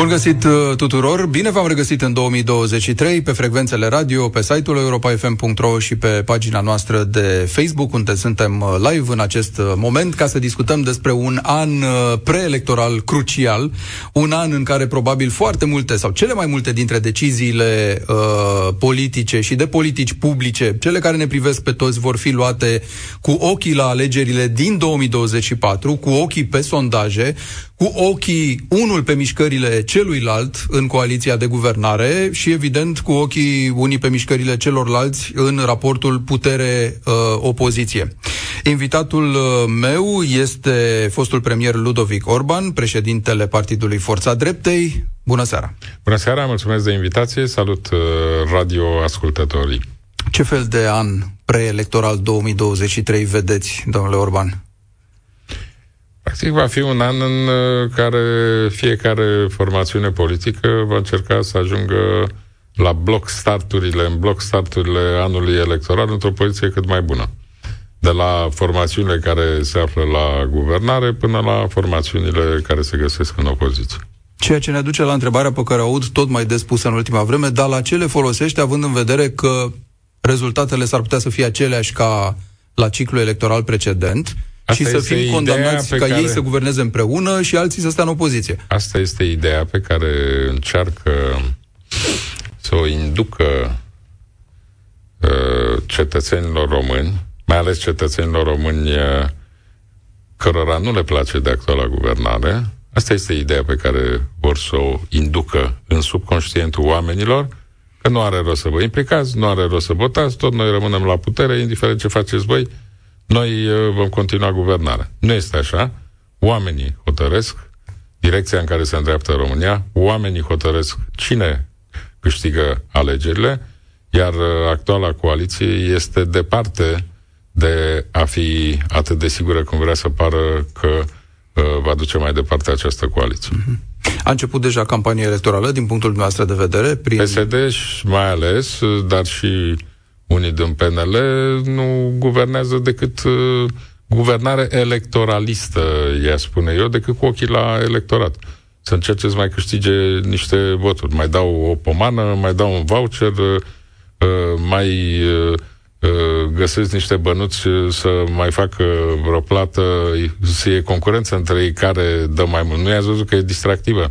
Bun găsit uh, tuturor! Bine v-am regăsit în 2023 pe frecvențele radio, pe site-ul europa.fm.ro și pe pagina noastră de Facebook, unde suntem uh, live în acest uh, moment ca să discutăm despre un an preelectoral crucial, un an în care probabil foarte multe sau cele mai multe dintre deciziile uh, politice și de politici publice, cele care ne privesc pe toți, vor fi luate cu ochii la alegerile din 2024, cu ochii pe sondaje, cu ochii unul pe mișcările celuilalt în coaliția de guvernare și, evident, cu ochii unii pe mișcările celorlalți în raportul putere-opoziție. Uh, Invitatul uh, meu este fostul premier Ludovic Orban, președintele Partidului Forța Dreptei. Bună seara! Bună seara, mulțumesc de invitație, salut uh, radioascultătorii. Ce fel de an preelectoral 2023 vedeți, domnule Orban? Practic va fi un an în uh, care fiecare formațiune politică va încerca să ajungă la bloc starturile, în bloc starturile anului electoral într-o poziție cât mai bună. De la formațiunile care se află la guvernare până la formațiunile care se găsesc în opoziție. Ceea ce ne aduce la întrebarea pe care o aud tot mai des pusă în ultima vreme, dar la ce le folosește având în vedere că rezultatele s-ar putea să fie aceleași ca la ciclul electoral precedent, Asta și să fim condamnați ca care... ei să guverneze împreună și alții să stea în opoziție. Asta este ideea pe care încearcă să o inducă uh, cetățenilor români, mai ales cetățenilor români uh, cărora nu le place de actuala guvernare. Asta este ideea pe care vor să o inducă în subconștientul oamenilor, că nu are rost să vă implicați, nu are rost să votați, tot noi rămânem la putere, indiferent ce faceți voi, noi uh, vom continua guvernarea. Nu este așa. Oamenii hotărăsc direcția în care se îndreaptă România, oamenii hotărăsc cine câștigă alegerile, iar uh, actuala coaliție este departe de a fi atât de sigură cum vrea să pară că uh, va duce mai departe această coaliție. Mm-hmm. A început deja campania electorală din punctul dumneavoastră de vedere? Prin... PSD mai ales, dar și unii din PNL nu guvernează decât uh, guvernare electoralistă, ea spune eu, decât cu ochii la electorat. Să încerce să mai câștige niște voturi. Mai dau o pomană, mai dau un voucher, uh, mai uh, găsesc niște bănuți să mai facă vreo plată, să fie concurență între ei care dă mai mult. Nu i-ați văzut că e distractivă.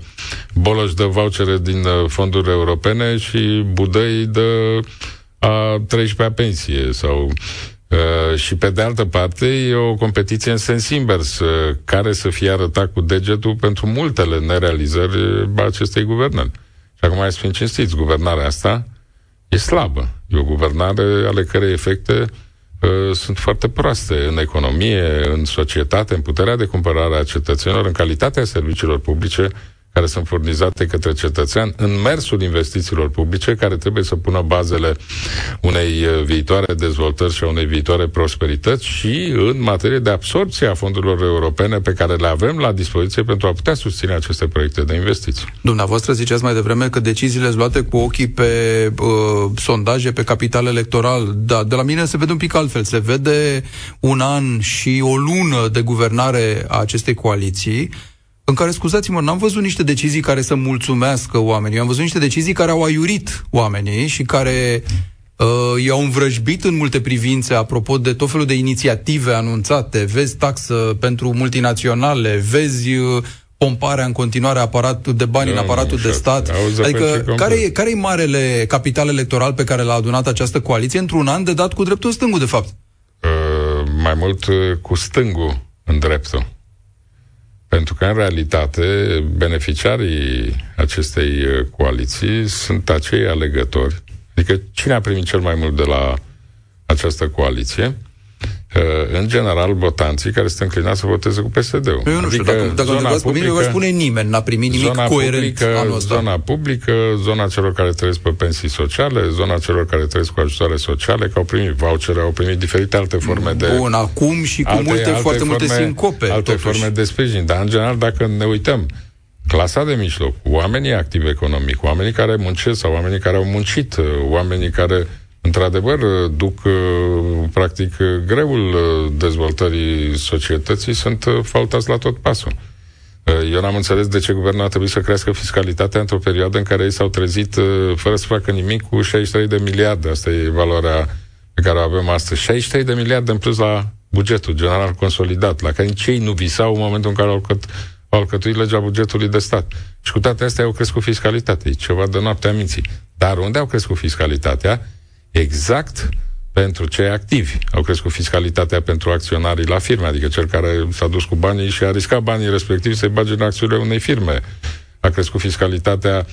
Boloș dă vouchere din fonduri europene și Budăi dă a 13-a pensie sau Uh, și pe de altă parte e o competiție în sens invers, uh, care să fie arătat cu degetul pentru multele nerealizări acestei guvernări. Și acum mai spun cinstiți, guvernarea asta e slabă. E o guvernare ale cărei efecte uh, sunt foarte proaste în economie, în societate, în puterea de cumpărare a cetățenilor, în calitatea serviciilor publice, care sunt furnizate către cetățean în mersul investițiilor publice, care trebuie să pună bazele unei uh, viitoare dezvoltări și a unei viitoare prosperități și în materie de absorpție a fondurilor europene pe care le avem la dispoziție pentru a putea susține aceste proiecte de investiții. Dumneavoastră ziceați mai devreme că deciziile sunt luate cu ochii pe uh, sondaje, pe capital electoral. Da, de la mine se vede un pic altfel. Se vede un an și o lună de guvernare a acestei coaliții în care, scuzați-mă, n-am văzut niște decizii care să mulțumească oamenii. Eu am văzut niște decizii care au aiurit oamenii și care uh, i-au învrăjbit în multe privințe apropo de tot felul de inițiative anunțate. Vezi taxă pentru multinaționale, vezi uh, pomparea în continuare aparatul de bani în aparatul de stat. Adică, care e, care e marele capital electoral pe care l-a adunat această coaliție într-un an de dat cu dreptul stângul, de fapt? Uh, mai mult uh, cu stângul în dreptul. Pentru că, în realitate, beneficiarii acestei uh, coaliții sunt acei alegători. Adică, cine a primit cel mai mult de la această coaliție? În general, votanții care sunt înclinați să voteze cu PSD-ul. Eu nu adică știu, dacă, dacă zona publică, mine, spune nimeni, n-a primit nimic zona coerent publică, anul ăsta. Zona publică, zona celor care trăiesc pe pensii sociale, zona celor care trăiesc cu ajutoare sociale, că au primit vouchere, au primit diferite alte forme de... Bun, acum și cu alte, multe, alte foarte forme, multe sincope. Alte totuși. forme de sprijin, dar în general, dacă ne uităm, clasa de mijloc, oamenii activi economic, oamenii care muncesc sau oamenii care au muncit, oamenii care într-adevăr, duc practic greul dezvoltării societății, sunt faltați la tot pasul. Eu n-am înțeles de ce guvernul a trebuit să crească fiscalitatea într-o perioadă în care ei s-au trezit fără să facă nimic cu 63 de miliarde. Asta e valoarea pe care o avem astăzi. 63 de miliarde în plus la bugetul general consolidat, la care nici ei nu visau în momentul în care au, căt, au alcătuit legea bugetului de stat. Și cu toate astea au crescut fiscalitatea. E ceva de noaptea minții. Dar unde au crescut fiscalitatea? Exact pentru cei activi. Au crescut fiscalitatea pentru acționarii la firme, adică cel care s-a dus cu banii și a riscat banii respectiv să-i bage în acțiunile unei firme a crescut fiscalitatea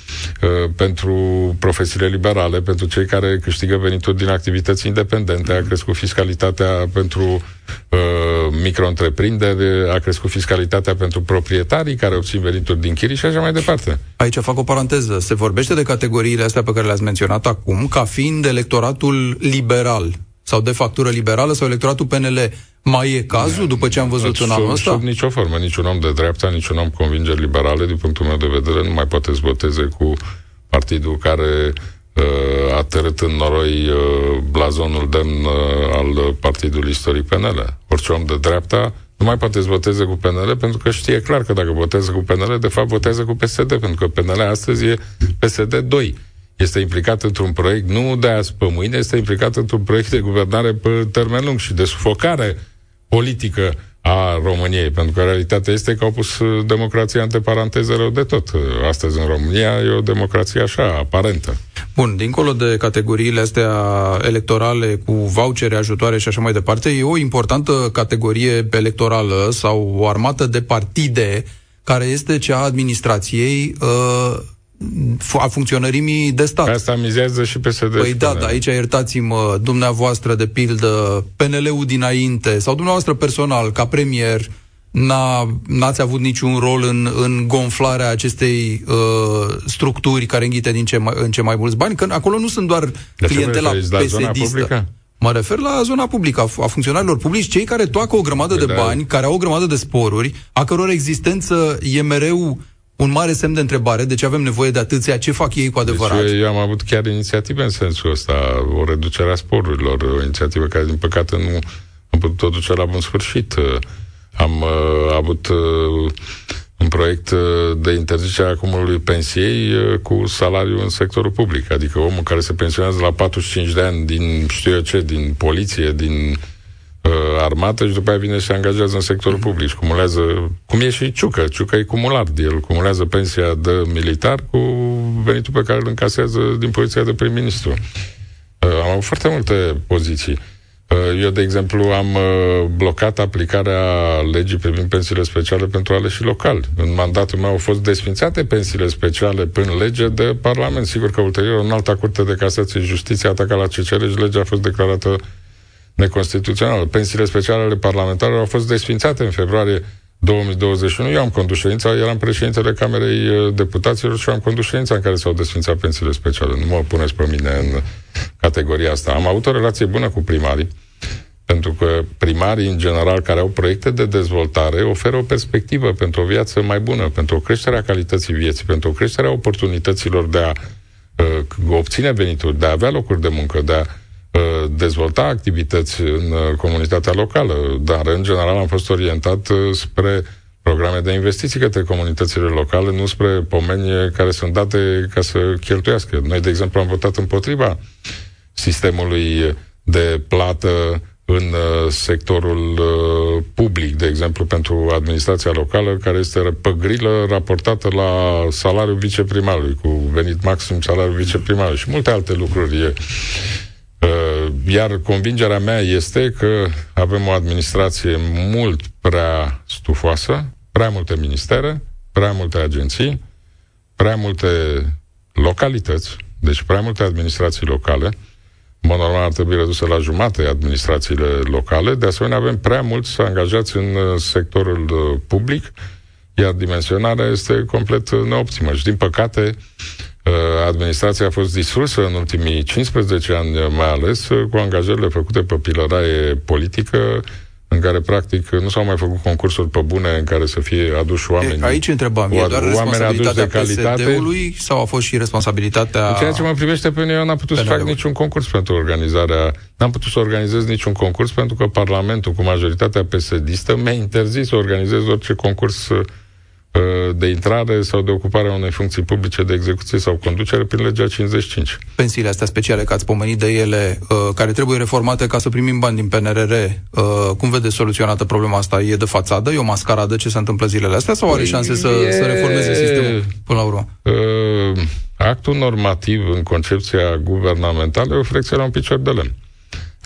uh, pentru profesiile liberale, pentru cei care câștigă venituri din activități independente, a crescut fiscalitatea pentru uh, micro-întreprinderi, a crescut fiscalitatea pentru proprietarii care obțin venituri din chirii și așa mai departe. Aici fac o paranteză. Se vorbește de categoriile astea pe care le-ați menționat acum ca fiind electoratul liberal sau de factură liberală sau electoratul PNL. Mai e cazul după ce am văzut în anul ăsta? Sub nicio formă. Niciun om de dreapta, niciun om convingeri liberale, din punctul meu de vedere, nu mai poate să voteze cu partidul care uh, a tărât în noroi uh, blazonul demn uh, al partidului istoric PNL. Orice om de dreapta nu mai poate să voteze cu PNL pentru că știe clar că dacă votează cu PNL, de fapt votează cu PSD, pentru că PNL astăzi e PSD 2 este implicat într-un proiect nu de azi pe mâine, este implicat într-un proiect de guvernare pe termen lung și de sufocare politică a României, pentru că realitatea este că au pus democrația între paranteze rău de tot. Astăzi în România e o democrație așa, aparentă. Bun, dincolo de categoriile astea electorale cu vouchere, ajutoare și așa mai departe, e o importantă categorie electorală sau o armată de partide care este cea a administrației uh, a funcționării de stat. Asta mizează și PSD. Păi da, da, aici iertați-mă, dumneavoastră, de pildă, PNL-ul dinainte, sau dumneavoastră personal, ca premier, n-a, n-ați avut niciun rol în, în gonflarea acestei uh, structuri care înghite din ce mai, în ce mai mulți bani, că acolo nu sunt doar de clientela psd Mă refer la zona publică, a, a funcționarilor publici, cei care toacă o grămadă păi de da. bani, care au o grămadă de sporuri, a căror existență e mereu un mare semn de întrebare, de ce avem nevoie de atâția, ce fac ei cu adevărat? Deci eu am avut chiar inițiative în sensul ăsta, o reducere a sporurilor, o inițiativă care, din păcate, nu am putut o duce la bun sfârșit. Am uh, avut uh, un proiect uh, de interzicere a acumulului pensiei uh, cu salariu în sectorul public, adică omul care se pensionează la 45 de ani din știu eu ce, din poliție, din uh, armată și după aia vine și se angajează în sectorul public și cumulează, cum e și Ciucă, Ciucă e cumulat, el cumulează pensia de militar cu venitul pe care îl încasează din poziția de prim-ministru. Uh, am avut foarte multe poziții. Uh, eu, de exemplu, am uh, blocat aplicarea legii privind pensiile speciale pentru aleși locali. În mandatul meu au fost desfințate pensiile speciale prin lege de Parlament. Sigur că ulterior, în alta curte de casație și justiție a atacat la CCR și legea a fost declarată neconstituțională. Pensiile speciale ale parlamentarilor au fost desfințate în februarie 2021. Eu am condus ședința, eram președintele Camerei uh, Deputaților și am condus ședința în care s-au desfințat pensiile speciale. Nu mă puneți pe mine în categoria asta. Am avut o relație bună cu primarii, pentru că primarii, în general, care au proiecte de dezvoltare, oferă o perspectivă pentru o viață mai bună, pentru o creștere a calității vieții, pentru o creștere a oportunităților de a uh, obține venituri, de a avea locuri de muncă, de a Uh, dezvolta activități în uh, comunitatea locală, dar în general am fost orientat uh, spre programe de investiții către comunitățile locale, nu spre pomeni care sunt date ca să cheltuiască. Noi, de exemplu, am votat împotriva sistemului de plată în sectorul public, de exemplu, pentru administrația locală, care este pe grilă raportată la salariul viceprimarului, cu venit maxim salariul viceprimarului și multe alte lucruri. Uh, iar convingerea mea este că avem o administrație mult prea stufoasă, prea multe ministere, prea multe agenții, prea multe localități, deci prea multe administrații locale. În mod normal ar trebui reduse la jumate administrațiile locale. De asemenea, avem prea mulți angajați în uh, sectorul uh, public, iar dimensionarea este complet neoptimă. Și, din păcate, Uh, administrația a fost distrusă în ultimii 15 ani, mai ales uh, cu angajările făcute pe pilăraie politică în care practic nu s-au mai făcut concursuri pe bune în care să fie aduși oameni. E, aici întrebam, e doar responsabilitatea PSD-ului sau a fost și responsabilitatea... În ceea ce mă privește pe mine, eu n-am putut să fac niciun concurs pentru organizarea... N-am putut să organizez niciun concurs pentru că Parlamentul, cu majoritatea PSD-istă, mi-a interzis să organizez orice concurs Uh, de intrare sau de ocupare a unei funcții publice de execuție sau conducere prin legea 55. Pensiile astea speciale, că ați pomenit de ele, uh, care trebuie reformate ca să primim bani din PNRR, uh, cum vedeți soluționată problema asta? E de fațadă? E o mascaradă? Ce se întâmplă zilele astea? Sau are păi șanse să, e... să reformeze sistemul până la urmă? Uh, actul normativ în concepția guvernamentală e o frecție la un picior de lemn.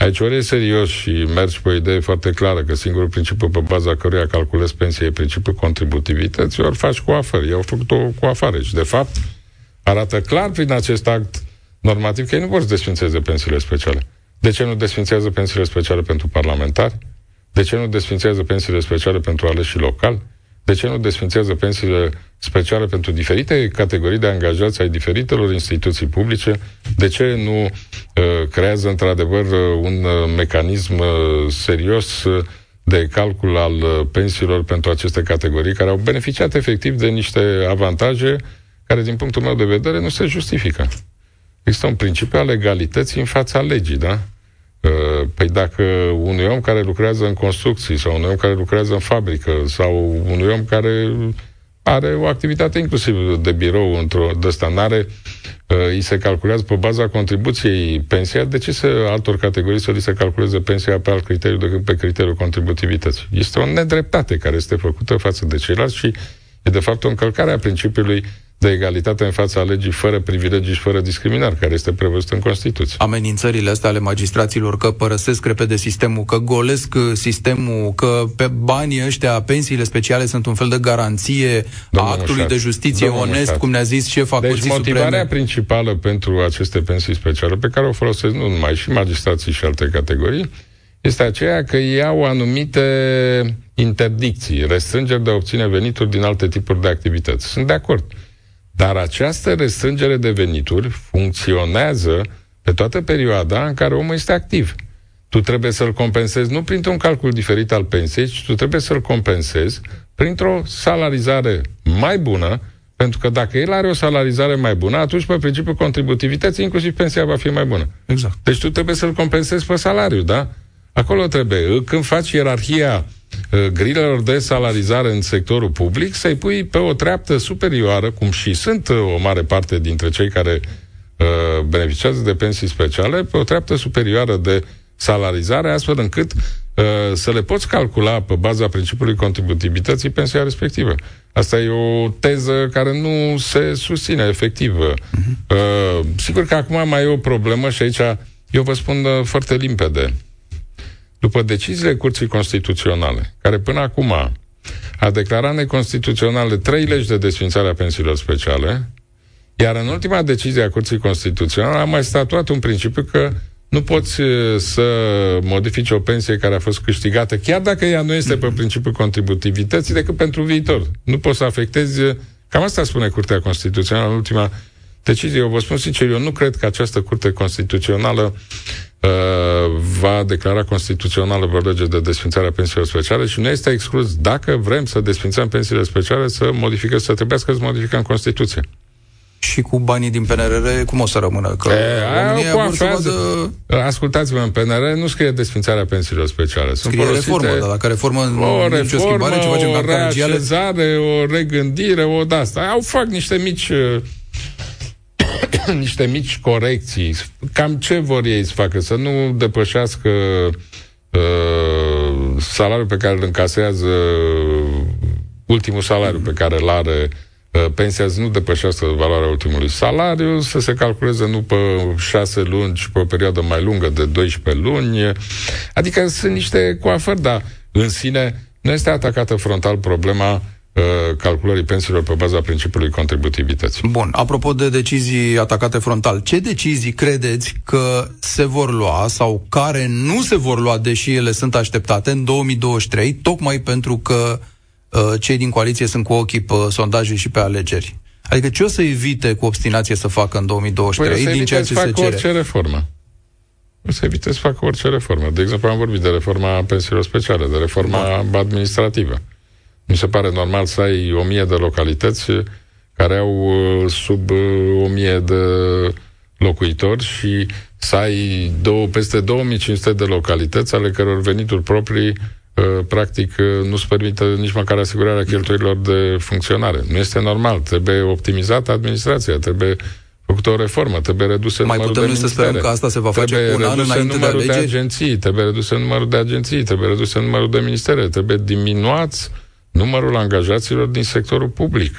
Aici ori e serios și mergi pe o idee foarte clară că singurul principiu pe baza căruia calculezi pensia e principiul contributivității, ori faci cu afară. Ei au făcut-o cu afară și, de fapt, arată clar prin acest act normativ că ei nu vor să desfințeze pensiile speciale. De ce nu desfințează pensiile speciale pentru parlamentari? De ce nu desfințează pensiile speciale pentru aleși locali? De ce nu desfințează pensiile speciale pentru diferite categorii de angajați ai diferitelor instituții publice? De ce nu uh, creează într-adevăr un uh, mecanism uh, serios uh, de calcul al uh, pensiilor pentru aceste categorii care au beneficiat efectiv de niște avantaje care, din punctul meu de vedere, nu se justifică. Există un principiu al legalității în fața legii, da? Uh, păi dacă unui om care lucrează în construcții sau unui om care lucrează în fabrică sau unui om care are o activitate inclusiv de birou într-o dăstanare, uh, îi se calculează pe baza contribuției pensia, de ce să altor categorii să li se calculeze pensia pe alt criteriu decât pe criteriul contributivității? Este o nedreptate care este făcută față de ceilalți și e de fapt o încălcare a principiului de egalitate în fața legii, fără privilegii și fără discriminare, care este prevăzut în Constituție. Amenințările astea ale magistraților că părăsesc repede sistemul, că golesc sistemul, că pe banii ăștia, pensiile speciale sunt un fel de garanție Domnul a actului Mușat. de justiție Domnul onest, Mușat. cum ne-a zis șefa deci Curții motivarea Supreme. principală pentru aceste pensii speciale, pe care o folosesc nu numai și magistrații și alte categorii, este aceea că iau anumite interdicții, restrângeri de a obține venituri din alte tipuri de activități. Sunt de acord. Dar această restrângere de venituri funcționează pe toată perioada în care omul este activ. Tu trebuie să-l compensezi nu printr-un calcul diferit al pensiei, ci tu trebuie să-l compensezi printr-o salarizare mai bună, pentru că dacă el are o salarizare mai bună, atunci, pe principiul contributivității, inclusiv pensia va fi mai bună. Exact. Deci tu trebuie să-l compensezi pe salariu, da? Acolo trebuie. Când faci ierarhia Uh, grilelor de salarizare în sectorul public, să-i pui pe o treaptă superioară, cum și sunt uh, o mare parte dintre cei care uh, beneficiază de pensii speciale, pe o treaptă superioară de salarizare, astfel încât uh, să le poți calcula pe baza principiului contributivității pensia respectivă. Asta e o teză care nu se susține efectiv. Uh-huh. Uh, sigur că acum mai e o problemă și aici eu vă spun uh, foarte limpede după deciziile Curții Constituționale, care până acum a declarat neconstituționale trei legi de desfințare a pensiilor speciale, iar în ultima decizie a Curții Constituționale a mai statuat un principiu că nu poți uh, să modifici o pensie care a fost câștigată, chiar dacă ea nu este pe principiul contributivității, decât pentru viitor. Nu poți să afectezi... Uh, cam asta spune Curtea Constituțională în ultima decizie. Eu vă spun sincer, eu nu cred că această Curte Constituțională uh, va declara constituțională vreo lege de desfințare a pensiilor speciale și nu este exclus, dacă vrem să desfințăm pensiile speciale, să modificăm, să trebuiască să modificăm Constituția și cu banii din PNRR, cum o să rămână? Că e, România vor să vadă... Ascultați-mă, în PNRR nu scrie desfințarea pensiilor speciale. Sunt scrie folosite... reformă, dar dacă reformă o reformă, nicio schimbare, ce facem o reașezare, o regândire, o de-asta. Au fac niște mici niște mici corecții. Cam ce vor ei să facă? Să nu depășească uh, salariul pe care îl încasează ultimul salariu pe care îl are uh, pensia să nu depășească valoarea ultimului salariu, să se calculeze nu pe șase luni, ci pe o perioadă mai lungă de 12 luni. Adică sunt niște coafări, dar în sine nu este atacată frontal problema Uh, calculării pensiilor pe baza principiului contributivității. Bun. Apropo de decizii atacate frontal, ce decizii credeți că se vor lua sau care nu se vor lua, deși ele sunt așteptate în 2023, tocmai pentru că uh, cei din coaliție sunt cu ochii pe sondaje și pe alegeri? Adică ce o să evite cu obstinație să facă în 2023 păi din ceea ce se cere? orice reformă. o să evite să facă orice reformă. De exemplu, am vorbit de reforma pensiilor speciale, de reforma da. administrativă. Mi se pare normal să ai o mie de localități care au uh, sub uh, o mie de locuitori și să ai două, peste 2500 de localități ale căror venituri proprii uh, practic nu-ți permită nici măcar asigurarea cheltuielor de funcționare. Nu este normal. Trebuie optimizată administrația, trebuie făcută o reformă, trebuie redusă Mai numărul putem de să sperăm că asta se va face trebuie cu un an înainte de numărul de, de agenții, trebuie redusă numărul de agenții, trebuie redusă numărul de ministere, trebuie diminuați numărul angajaților din sectorul public.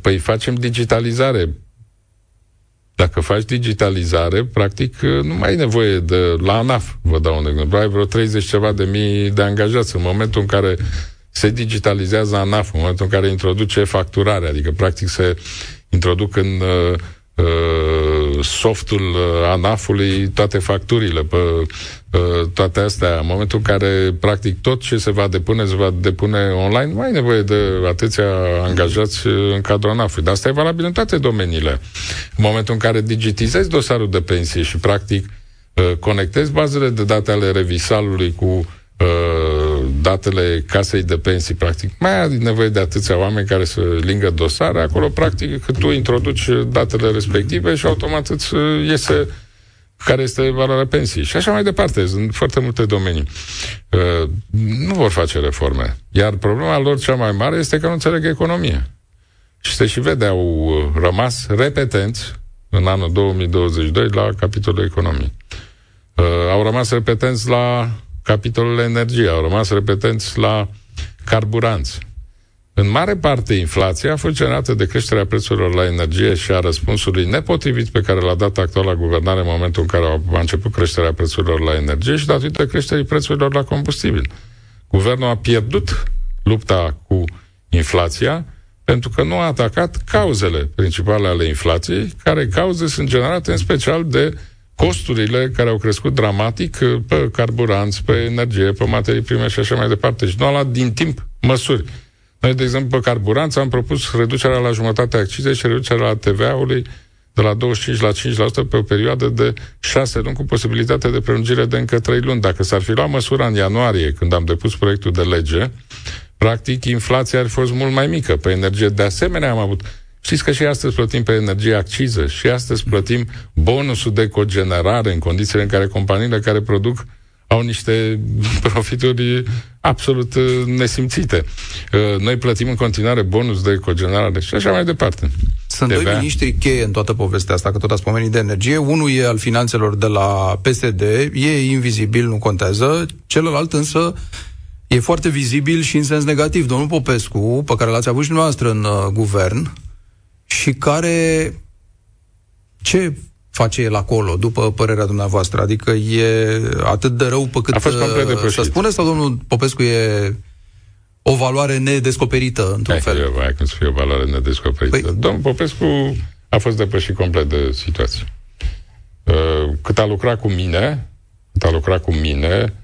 Păi facem digitalizare. Dacă faci digitalizare, practic nu mai ai nevoie de... La ANAF, vă dau un exemplu, ai vreo 30 ceva de mii de angajați. În momentul în care se digitalizează ANAF, în momentul în care introduce facturare, adică practic se introduc în uh, uh, softul uh, ANAF-ului toate facturile, pe uh, toate astea, în momentul în care practic tot ce se va depune se va depune online, nu ai nevoie de atâția angajați uh, în cadrul ANAF-ului. Dar asta e valabil în toate domeniile. În momentul în care digitizezi dosarul de pensie și practic uh, conectezi bazele de date ale revisalului cu Uh, datele casei de pensii, practic, mai ai nevoie de atâția oameni care să lingă dosare, acolo, practic, că tu introduci datele respective și automat îți uh, iese care este valoarea pensiei. Și așa mai departe. Sunt foarte multe domenii. Uh, nu vor face reforme. Iar problema lor cea mai mare este că nu înțeleg economie. Și se și vede, au rămas repetenți în anul 2022 la capitolul economie. au rămas repetenți la capitolul energie, au rămas repetenți la carburanți. În mare parte, inflația a fost generată de creșterea prețurilor la energie și a răspunsului nepotrivit pe care l-a dat actuala guvernare în momentul în care a început creșterea prețurilor la energie și datorită creșterii prețurilor la combustibil. Guvernul a pierdut lupta cu inflația pentru că nu a atacat cauzele principale ale inflației, care cauze sunt generate în special de costurile care au crescut dramatic uh, pe carburanți, pe energie, pe materii prime și așa mai departe. Și nu a luat din timp măsuri. Noi, de exemplu, pe carburanți am propus reducerea la jumătate a accizei și reducerea la TVA-ului de la 25 la 5% pe o perioadă de 6 luni cu posibilitatea de prelungire de încă 3 luni. Dacă s-ar fi luat măsura în ianuarie, când am depus proiectul de lege, practic inflația ar fi fost mult mai mică. Pe energie, de asemenea, am avut Știți că și astăzi plătim pe energie acciză și astăzi plătim bonusul de cogenerare în condițiile în care companiile care produc au niște profituri absolut uh, nesimțite. Uh, noi plătim în continuare bonus de cogenerare și așa mai departe. Sunt doi miniștri cheie în toată povestea asta, că tot ați pomenit de energie. Unul e al finanțelor de la PSD, e invizibil, nu contează. Celălalt însă e foarte vizibil și în sens negativ. Domnul Popescu, pe care l-ați avut și noastră în uh, guvern, și care ce face el acolo, după părerea dumneavoastră? Adică e atât de rău pe cât A fost complet să spune sau domnul Popescu e o valoare nedescoperită, într-un Hai, fel? Hai cum să fie o valoare nedescoperită. Păi... Domnul Popescu a fost depășit complet de situație. Uh, cât a lucrat cu mine, cât a lucrat cu mine,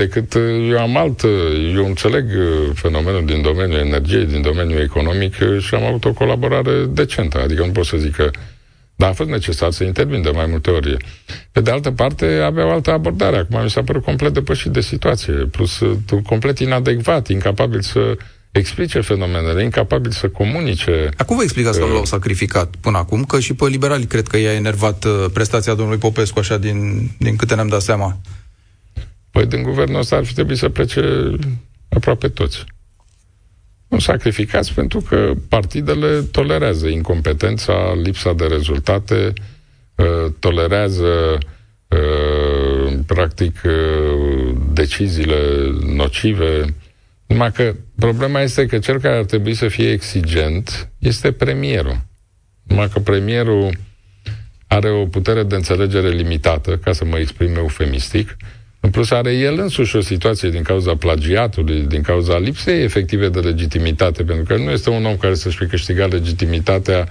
uh, cât de cât uh, eu am alt, uh, eu înțeleg uh, fenomenul din domeniul energiei, din domeniul economic și am avut o colaborare decentă. Adică nu pot să zic că dar a fost necesar să intervin de mai multe ori. Pe de altă parte, avea o altă abordare. Acum mi s-a părut complet depășit de situație, plus complet inadecvat, incapabil să explice fenomenele, incapabil să comunice. Acum vă explicați că nu l-au sacrificat până acum, că și pe liberali cred că i-a enervat prestația domnului Popescu, așa din, din câte ne-am dat seama. Păi din guvernul ăsta ar fi trebuit să plece aproape toți. Nu sacrificați pentru că partidele tolerează incompetența, lipsa de rezultate, uh, tolerează uh, practic uh, deciziile nocive. Numai că problema este că cel care ar trebui să fie exigent este premierul. Numai că premierul are o putere de înțelegere limitată, ca să mă exprim eufemistic, în plus are el însuși o situație din cauza plagiatului, din cauza lipsei efective de legitimitate, pentru că nu este un om care să-și fi câștigat legitimitatea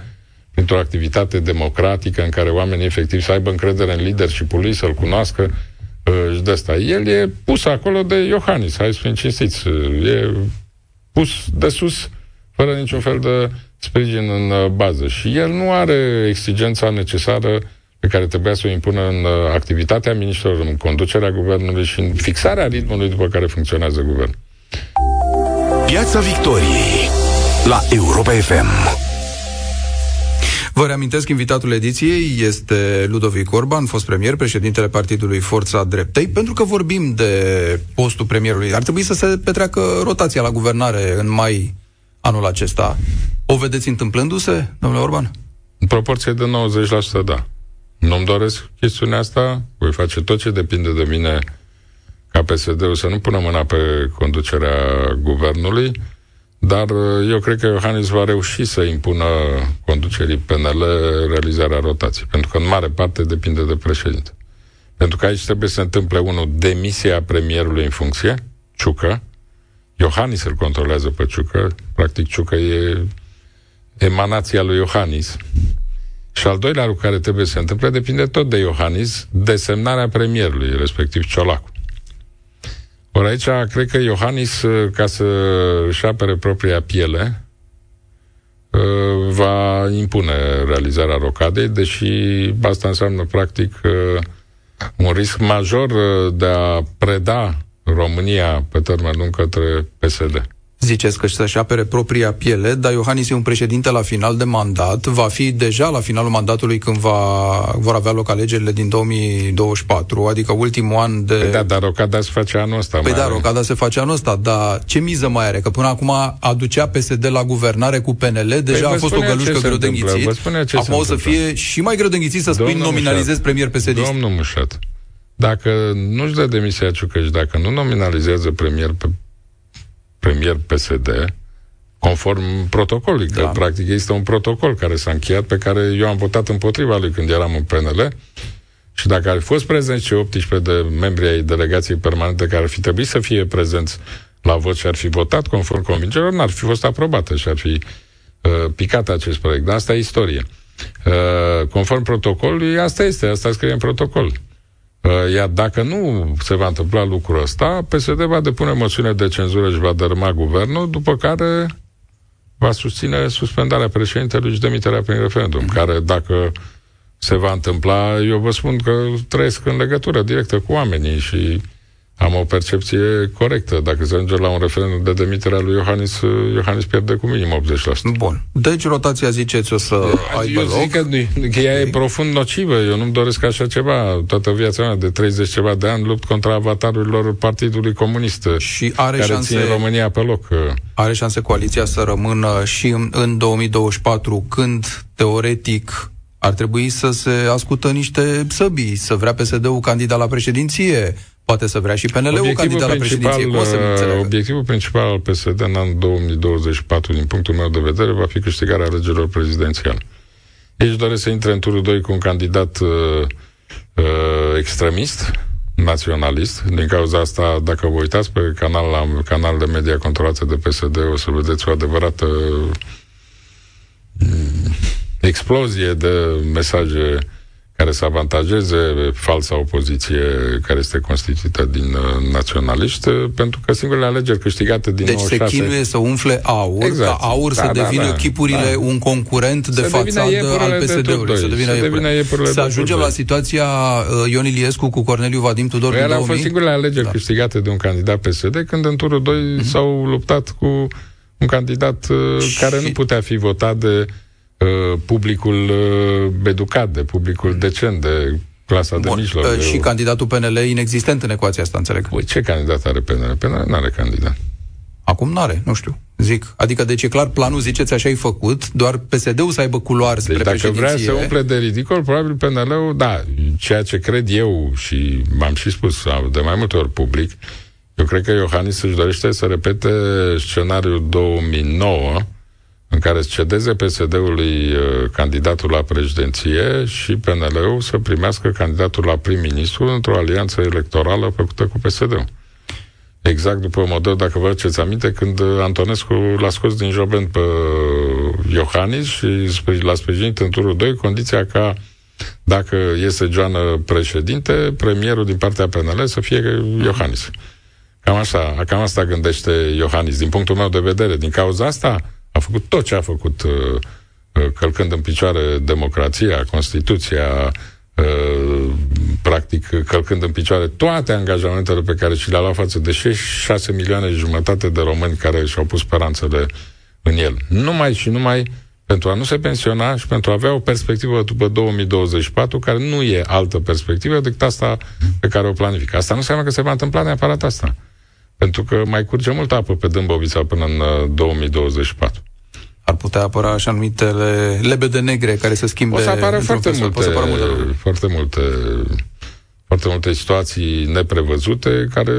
printr-o activitate democratică în care oamenii efectiv să aibă încredere în leadership-ul lui, să-l cunoască uh, și de asta. El e pus acolo de Iohannis, hai să fim cinstiți. E pus de sus, fără niciun fel de sprijin în uh, bază. Și el nu are exigența necesară pe care trebuia să o impună în uh, activitatea ministrilor, în conducerea guvernului și în fixarea ritmului după care funcționează guvernul. Piața Victoriei la Europa FM. Vă reamintesc, invitatul ediției este Ludovic Orban, fost premier, președintele Partidului Forța Dreptei, pentru că vorbim de postul premierului. Ar trebui să se petreacă rotația la guvernare în mai anul acesta. O vedeți întâmplându-se, domnule Orban? În proporție de 90%, da. Nu-mi doresc chestiunea asta, voi face tot ce depinde de mine ca PSD-ul să nu pună mâna pe conducerea guvernului, dar uh, eu cred că Iohannis va reuși să impună conducerii PNL realizarea rotației, pentru că în mare parte depinde de președinte. Pentru că aici trebuie să se întâmple unul, demisia premierului în funcție, Ciucă, Iohannis îl controlează pe Ciucă, practic Ciucă e emanația lui Iohannis. Și al doilea lucru care trebuie să se întâmple depinde tot de Iohannis, desemnarea premierului, respectiv Ciolacu. Ori aici, cred că Iohannis, uh, ca să își apere propria piele, uh, va impune realizarea rocadei, deși asta înseamnă, practic, uh, un risc major de a preda România pe termen lung către PSD ziceți că să-și apere propria piele, dar Iohannis e un președinte la final de mandat, va fi deja la finalul mandatului când va, vor avea loc alegerile din 2024, adică ultimul an de... Păi da, dar rocada se face anul ăsta. Păi da, are. rocada se face anul ăsta, dar ce miză mai are? Că până acum aducea PSD la guvernare cu PNL, deja păi a fost o gălușcă greu de înghițit. Acum o să fie și mai greu de înghițit să spui nominalizezi premier PSD. Domnul Mușat, dacă nu-și dă demisia Ciucă dacă nu nominalizează premier pe premier PSD, conform protocolului, da. că practic este un protocol care s-a încheiat, pe care eu am votat împotriva lui când eram în PNL, și dacă ar fi fost prezenți cei 18 de membri ai delegației permanente care ar fi trebuit să fie prezenți la vot și ar fi votat conform convingerilor, n-ar fi fost aprobată și ar fi uh, picat acest proiect. Dar asta e istorie. Uh, conform protocolului, asta este, asta scrie în protocol. Uh, iar dacă nu se va întâmpla lucrul ăsta, PSD va depune moțiune de cenzură și va dărâma guvernul, după care va susține suspendarea președintelui și demiterea prin referendum, mm-hmm. care dacă se va întâmpla, eu vă spun că trăiesc în legătură directă cu oamenii și am o percepție corectă. Dacă se ajunge la un referendum de demitere a lui Iohannis, Iohannis pierde cu minim 80%. Bun. Deci rotația ziceți o să eu aibă loc? Zic că, că ea e profund nocivă. Eu nu-mi doresc așa ceva. Toată viața mea de 30 ceva de ani lupt contra avatarurilor Partidului Comunist și are care șanse, țin România pe loc. Are șanse coaliția să rămână și în, în 2024 când teoretic ar trebui să se ascultă niște săbii, să vrea PSD-ul candidat la președinție, Poate să vrea și PNL-ul candidat la președinție. Cum să uh, obiectivul principal al PSD în anul 2024, din punctul meu de vedere, va fi câștigarea alegerilor prezidențiale. Ei își doresc să intre în turul 2 cu un candidat uh, uh, extremist, naționalist. Din cauza asta, dacă vă uitați pe canal, la canal de media controlate de PSD, o să vedeți o adevărată uh, explozie de mesaje care să avantajeze falsa opoziție care este constituită din uh, naționaliști, uh, pentru că singurele alegeri câștigate din deci 96... se chinuie să umfle aur, exact. ca aur da, să da, devină da, chipurile da. un concurent de fațadă al PSD-ului. Să devină, să devină iepurile Să ajungem la situația uh, Ion Iliescu cu Corneliu Vadim Tudor păi din 2000? au fost singurele alegeri da. câștigate de un candidat PSD, când în turul 2 mm-hmm. s-au luptat cu un candidat uh, care nu putea fi votat de Uh, publicul uh, educat, de publicul decent, de clasa Bun. de mijloc. Uh, și de... candidatul PNL inexistent în ecuația asta, înțeleg. Păi ce candidat are PNL? PNL nu are candidat. Acum n-are, nu știu. Zic. Adică, deci e clar, planul, ziceți, așa e făcut, doar PSD-ul să aibă culoare spre deci dacă vrea să umple de ridicol, probabil PNL-ul, da, ceea ce cred eu și m-am și spus de mai multe ori public, eu cred că Iohannis își dorește să repete scenariul 2009, în care să cedeze PSD-ului uh, candidatul la președinție și PNL-ul să primească candidatul la prim-ministru într-o alianță electorală făcută cu PSD-ul. Exact după model, dacă vă aduceți aminte, când Antonescu l-a scos din joben pe Iohannis și l-a sprijinit în turul 2, condiția ca dacă iese Joană președinte, premierul din partea PNL să fie Iohannis. Cam asta, cam asta gândește Iohannis, din punctul meu de vedere. Din cauza asta, a făcut tot ce a făcut uh, uh, călcând în picioare democrația, Constituția, uh, practic călcând în picioare toate angajamentele pe care și le-a luat față de 6 milioane și jumătate de români care și-au pus speranțele în el. Numai și numai pentru a nu se pensiona și pentru a avea o perspectivă după 2024, care nu e altă perspectivă decât asta pe care o planifică. Asta nu înseamnă că se va întâmpla neapărat asta. Pentru că mai curge multă apă pe Dâmbovița până în 2024 uh, ar putea apăra așa numitele lebede negre care să schimbe... O să apară foarte multe, să multe, foarte multe foarte multe situații neprevăzute care,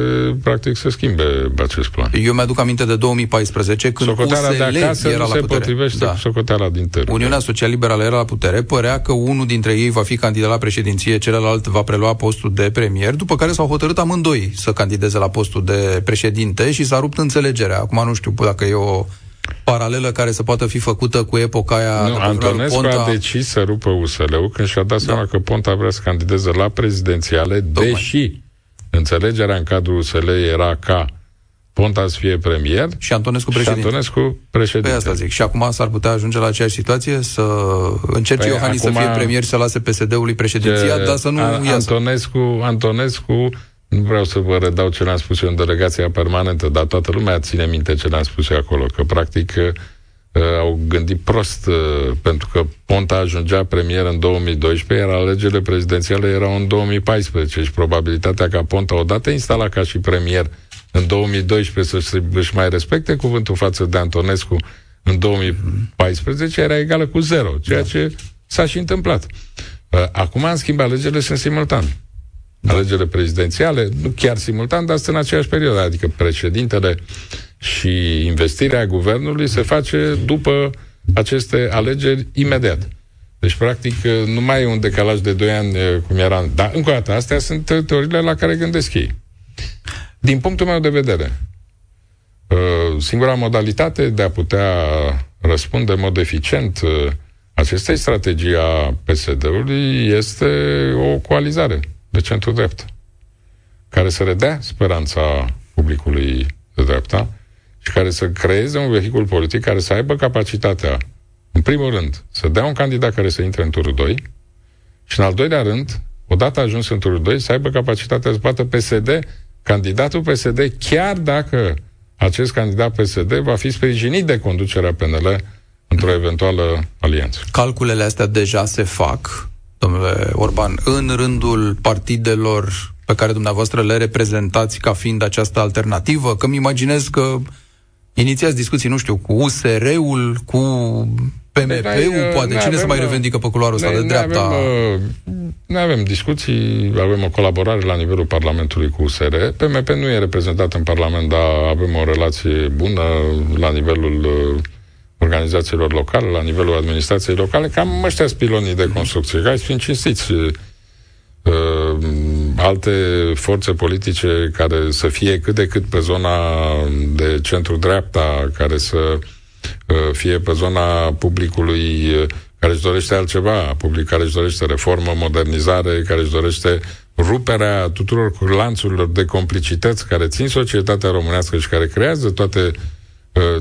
practic, să schimbe acest plan. Eu mi-aduc aminte de 2014, când socoteala USL de acasă era nu la se putere. potrivește da. cu socoteala din tără. Uniunea Social-Liberală era la putere, părea că unul dintre ei va fi candidat la președinție, celălalt va prelua postul de premier, după care s-au hotărât amândoi să candideze la postul de președinte și s-a rupt înțelegerea. Acum nu știu dacă e o paralelă care să poată fi făcută cu epoca aia. Nu, Antonescu Ponta... a decis să rupă USL-ul când și-a dat da. seama că Ponta vrea să candideze la prezidențiale, Tocmai. deși înțelegerea în cadrul USL era ca Ponta să fie premier și Antonescu președinte. Și Antonescu președinte. Pe asta zic. Și acum s-ar putea ajunge la aceeași situație să încerce păi, Iohannis acum... să fie premier și să lase PSD-ului președinția, dar să nu a, iasă. Antonescu, Antonescu nu vreau să vă redau ce le-am spus eu în delegația permanentă, dar toată lumea ține minte ce le-am spus eu acolo, că practic uh, au gândit prost, uh, pentru că Ponta ajungea premier în 2012, iar alegerile prezidențiale erau în 2014 și probabilitatea ca Ponta, odată instalat ca și premier în 2012, să își mai respecte cuvântul față de Antonescu în 2014, era egală cu zero, ceea da. ce s-a și întâmplat. Uh, acum, în schimb, alegerile sunt simultan da. Alegerile prezidențiale, nu chiar simultan, dar sunt în aceeași perioadă, adică președintele și investirea guvernului se face după aceste alegeri imediat. Deci, practic, nu mai e un decalaj de 2 ani cum era. Dar, încă o dată, astea sunt teoriile la care gândesc ei. Din punctul meu de vedere, singura modalitate de a putea răspunde în mod eficient acestei strategii a PSD-ului este o coalizare de centru-dreapta, care să redea speranța publicului de dreapta și care să creeze un vehicul politic care să aibă capacitatea, în primul rând, să dea un candidat care să intre în turul 2 și, în al doilea rând, odată ajuns în turul 2, să aibă capacitatea să bată PSD, candidatul PSD, chiar dacă acest candidat PSD va fi sprijinit de conducerea PNL într-o eventuală alianță. Calculele astea deja se fac domnule Orban, în rândul partidelor pe care dumneavoastră le reprezentați ca fiind această alternativă? Că mi imaginez că inițiați discuții, nu știu, cu USR-ul, cu PMP-ul, poate. Cine avem, se mai revendică pe culoarul ăsta de dreapta? Avem, noi avem discuții, avem o colaborare la nivelul Parlamentului cu USR. PMP nu e reprezentat în Parlament, dar avem o relație bună la nivelul organizațiilor locale, la nivelul administrației locale, cam ăștia pilonii de construcție, ca să fim cinstiți. Uh, alte forțe politice care să fie cât de cât pe zona de centru-dreapta, care să uh, fie pe zona publicului uh, care își dorește altceva, public care își dorește reformă, modernizare, care își dorește ruperea tuturor lanțurilor de complicități care țin societatea românească și care creează toate uh, Uh,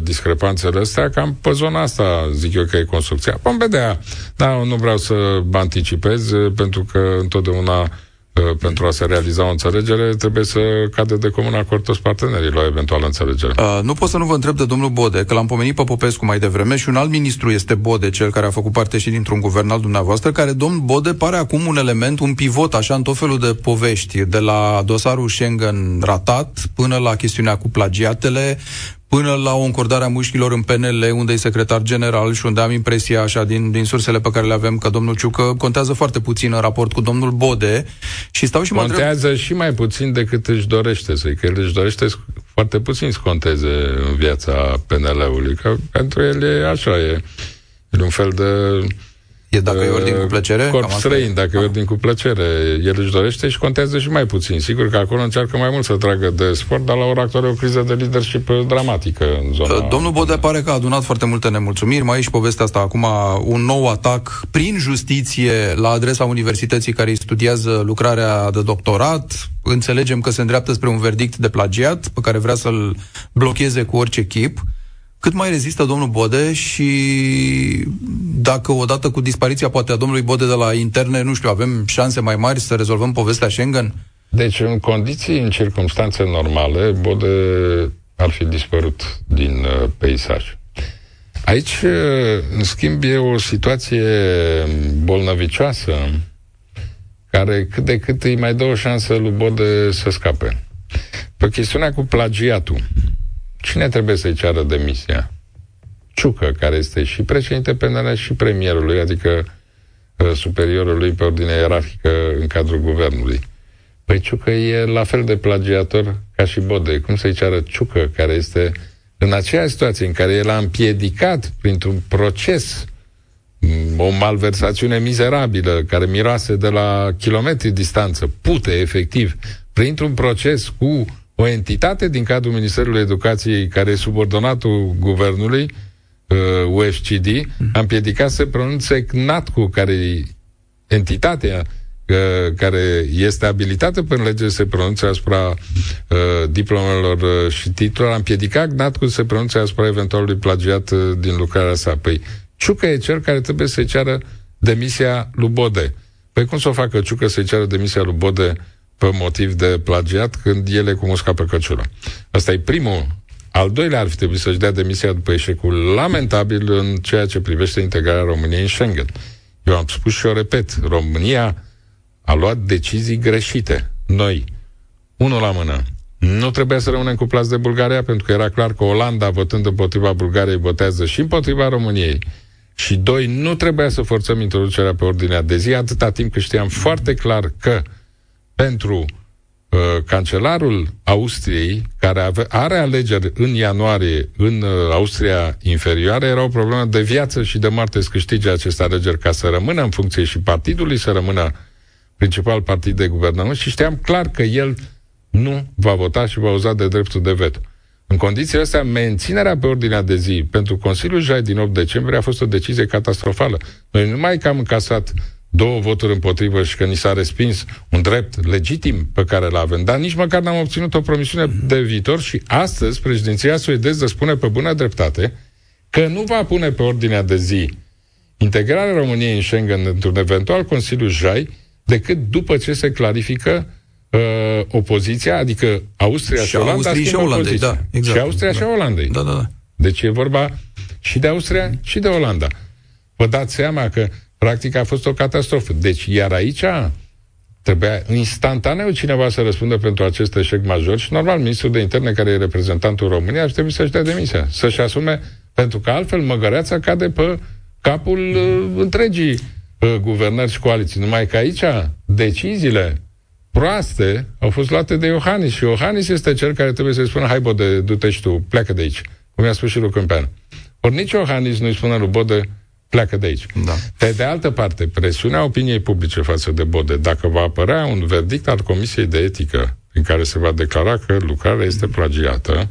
discrepanțele astea, cam pe zona asta zic eu că e construcția. Vom vedea. Da, nu vreau să anticipez, uh, pentru că întotdeauna uh, pentru a se realiza o înțelegere, trebuie să cadă de comun acord toți partenerii la eventuală înțelegere. Uh, nu pot să nu vă întreb de domnul Bode, că l-am pomenit pe Popescu mai devreme și un alt ministru este Bode, cel care a făcut parte și dintr-un guvern al dumneavoastră, care domnul Bode pare acum un element, un pivot, așa, în tot felul de povești, de la dosarul Schengen ratat până la chestiunea cu plagiatele, până la o încordare a mușchilor în PNL, unde e secretar general și unde am impresia, așa, din, din sursele pe care le avem, că domnul Ciucă contează foarte puțin în raport cu domnul Bode și stau și mă Contează întreb... și mai puțin decât își dorește să că el își dorește foarte puțin să conteze în viața PNL-ului, că pentru el e așa, e, e un fel de E dacă e ordin cu plăcere? Corp străin, dacă e ordin cu plăcere. El își dorește și contează și mai puțin. Sigur că acolo încearcă mai mult să tragă de sport, dar la ora actuală e o criză de leadership dramatică în zona... Uh, domnul Bode pare că a adunat foarte multe nemulțumiri. Mai e și povestea asta acum, un nou atac prin justiție la adresa universității care îi studiază lucrarea de doctorat. Înțelegem că se îndreaptă spre un verdict de plagiat pe care vrea să-l blocheze cu orice chip. Cât mai rezistă domnul Bode și dacă odată cu dispariția poate a domnului Bode de la interne, nu știu, avem șanse mai mari să rezolvăm povestea Schengen? Deci, în condiții, în circunstanțe normale, Bode ar fi dispărut din uh, peisaj. Aici, uh, în schimb, e o situație bolnăvicioasă care cât de cât îi mai dă o șansă lui Bode să scape. Pe chestiunea cu plagiatul, cine trebuie să-i ceară demisia? Ciucă, care este și președinte penal și premierului, adică uh, superiorul lui pe ordine ierarhică în cadrul guvernului. Păi Ciucă e la fel de plagiator ca și Bode. Cum să-i ceară Ciucă, care este în aceeași situație în care el a împiedicat printr-un proces mm, o malversațiune mizerabilă care miroase de la kilometri distanță, pute efectiv, printr-un proces cu o entitate din cadrul Ministerului Educației care e subordonatul guvernului, uh, UFCD, a împiedicat să pronunțe CNATCU, care e entitatea uh, care este abilitată prin lege să se pronunțe asupra uh, diplomelor uh, și titlurilor, a împiedicat CNATCU să se pronunțe asupra eventualului plagiat uh, din lucrarea sa. Păi Ciucă e cel care trebuie să-i ceară demisia lui Bode. Păi cum să o facă Ciucă să-i ceară demisia lui Bode pe motiv de plagiat când ele cu musca pe căciulă. Asta e primul. Al doilea ar fi trebuit să-și dea demisia după eșecul lamentabil în ceea ce privește integrarea României în Schengen. Eu am spus și o repet, România a luat decizii greșite. Noi, unul la mână, nu trebuia să rămânem cuplați de Bulgaria, pentru că era clar că Olanda, votând împotriva Bulgariei, votează și împotriva României. Și doi, nu trebuia să forțăm introducerea pe ordinea de zi, atâta timp cât știam foarte clar că pentru uh, cancelarul Austriei, care ave, are alegeri în ianuarie în uh, Austria inferioară, era o problemă de viață și de moarte să câștige aceste alegeri ca să rămână în funcție și partidului să rămână principal partid de guvernământ și știam clar că el nu va vota și va uza de dreptul de veto. În condițiile astea, menținerea pe ordinea de zi pentru Consiliul Jai din 8 decembrie a fost o decizie catastrofală. Noi numai că am încasat două voturi împotrivă și că ni s-a respins un drept legitim pe care îl avem, dar nici măcar n-am obținut o promisiune de viitor și astăzi președinția suedeză spune pe bună dreptate că nu va pune pe ordinea de zi integrarea României în Schengen într-un eventual Consiliu Jai decât după ce se clarifică uh, opoziția, adică Austria și, și Olanda Austria și Olandei, da, exact. Și Austria da. și Olandei. Da, da, da. Deci e vorba și de Austria și de Olanda. Vă dați seama că Practic a fost o catastrofă. Deci, iar aici trebuia instantaneu cineva să răspundă pentru acest eșec major și normal ministrul de interne care e reprezentantul României ar trebui să-și dea demisia, să-și asume, pentru că altfel măgăreața cade pe capul uh, întregii uh, guvernări și coaliții. Numai că aici deciziile proaste au fost luate de Iohannis și Iohannis este cel care trebuie să-i spună hai Bode, du-te și tu, pleacă de aici, cum i-a spus și lui Câmpeanu. Ori nici Iohannis nu-i spune lui Bode, pleacă de aici. Da. Pe de altă parte, presiunea opiniei publice față de Bode, dacă va apărea un verdict al Comisiei de Etică în care se va declara că lucrarea este plagiată,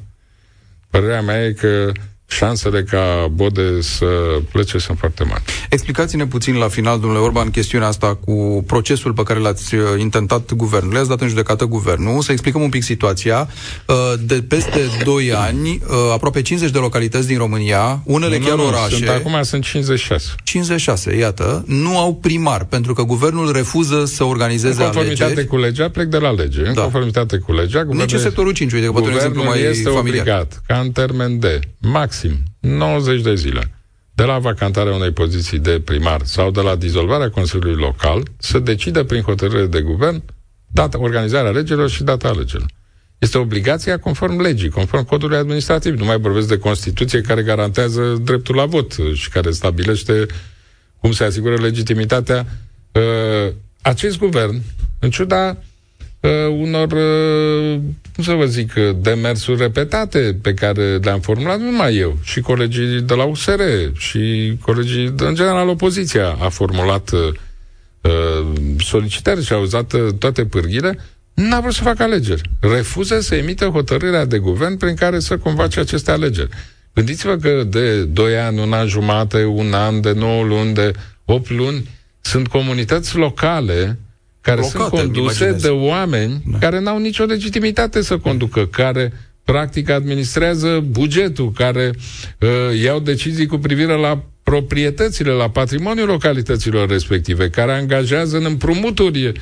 părerea mea e că șansele ca Bode să plece sunt foarte mari. Explicați-ne puțin la final, domnule Orban, chestiunea asta cu procesul pe care l-ați uh, intentat guvernul. Le-ați dat în judecată guvernul. Să explicăm un pic situația. Uh, de peste 2 ani, uh, aproape 50 de localități din România, unele nu, chiar nu, orașe... Sunt, acum sunt 56. 56, iată, nu au primar, pentru că guvernul refuză să organizeze alegeri. În conformitate alegeri. cu legea, plec de la lege. Da. În conformitate cu legea, guvernul... Nici în sectorul 5, uite, că poate un exemplu mai este familiar. obligat, ca în termen de max maxim 90 de zile de la vacantarea unei poziții de primar sau de la dizolvarea Consiliului Local să decide prin hotărâre de guvern data, organizarea alegerilor și data alegerilor. Este obligația conform legii, conform codului administrativ. Nu mai vorbesc de Constituție care garantează dreptul la vot și care stabilește cum se asigură legitimitatea. Uh, acest guvern, în ciuda uh, unor, uh, cum să vă zic, uh, demersuri repetate pe care le-am formulat, nu numai eu, și colegii de la USR și colegii, în general, opoziția a formulat uh, uh, solicitări și a uzat uh, toate pârghile, n-a vrut să facă alegeri. Refuză să emită hotărârea de guvern prin care să convoace aceste alegeri. Gândiți-vă că de 2 ani, un an jumate, un an, de 9 luni, de 8 luni, sunt comunități locale care Blocate, sunt conduse de oameni da. care n-au nicio legitimitate să conducă, care practic administrează bugetul, care uh, iau decizii cu privire la proprietățile, la patrimoniul localităților respective, care angajează în împrumuturi uh,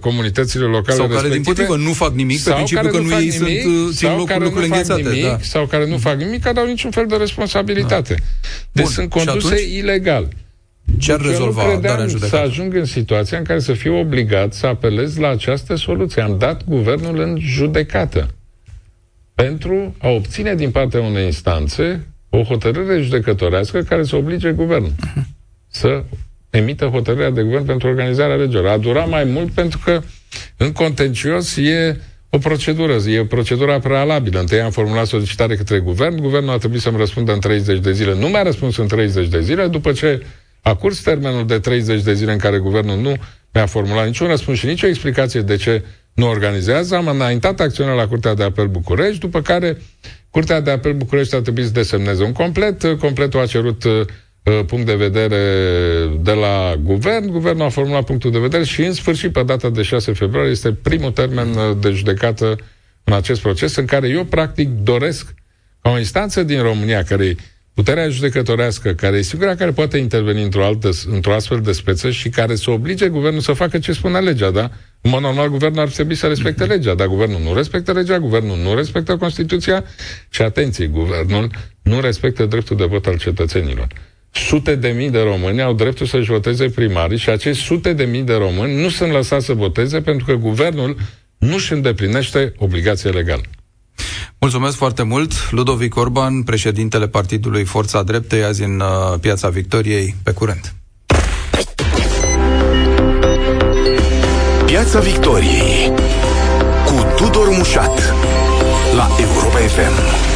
comunitățile locale sau care, respective. din potrivă, nu fac nimic pe principiu că nu, ei nimic, sunt, uh, țin sau care lucrurile nu fac nimic, da. Sau care nu fac nimic, care au niciun fel de responsabilitate. Da. Deci Bun. sunt conduse atunci, ilegal. Ce ar deci rezolva darea în să ajung în situația în care să fiu obligat să apelez la această soluție. Am dat guvernul în judecată pentru a obține din partea unei instanțe o hotărâre judecătorească care să oblige guvernul uh-huh. să emită hotărârea de guvern pentru organizarea alegerilor. A durat mai mult pentru că în contencios e o procedură, e procedura prealabilă. Întâi am formulat solicitare către guvern, guvernul a trebuit să-mi răspundă în 30 de zile. Nu mi-a răspuns în 30 de zile, după ce a curs termenul de 30 de zile în care guvernul nu mi-a formulat niciun răspuns și nicio explicație de ce nu organizează. Am înaintat acțiunea la Curtea de Apel București, după care Curtea de Apel București a trebuit să desemneze un complet. Completul a cerut uh, punct de vedere de la guvern. Guvernul a formulat punctul de vedere și, în sfârșit, pe data de 6 februarie, este primul termen uh, de judecată în acest proces, în care eu, practic, doresc ca o instanță din România, care puterea judecătorească, care e singura care poate interveni într-o, altă, într-o astfel de speță și care să oblige guvernul să facă ce spune legea, da? În mod normal, guvernul ar trebui să respecte legea, dar guvernul nu respectă legea, guvernul nu respectă Constituția și, atenție, guvernul nu respectă dreptul de vot al cetățenilor. Sute de mii de români au dreptul să-și voteze primarii și acești sute de mii de români nu sunt lăsați să voteze pentru că guvernul nu își îndeplinește obligația legală. Mulțumesc foarte mult. Ludovic Orban, președintele Partidului Forța Dreptei, azi în uh, Piața Victoriei, pe curent. Piața Victoriei cu Tudor Mușat la Europa FM.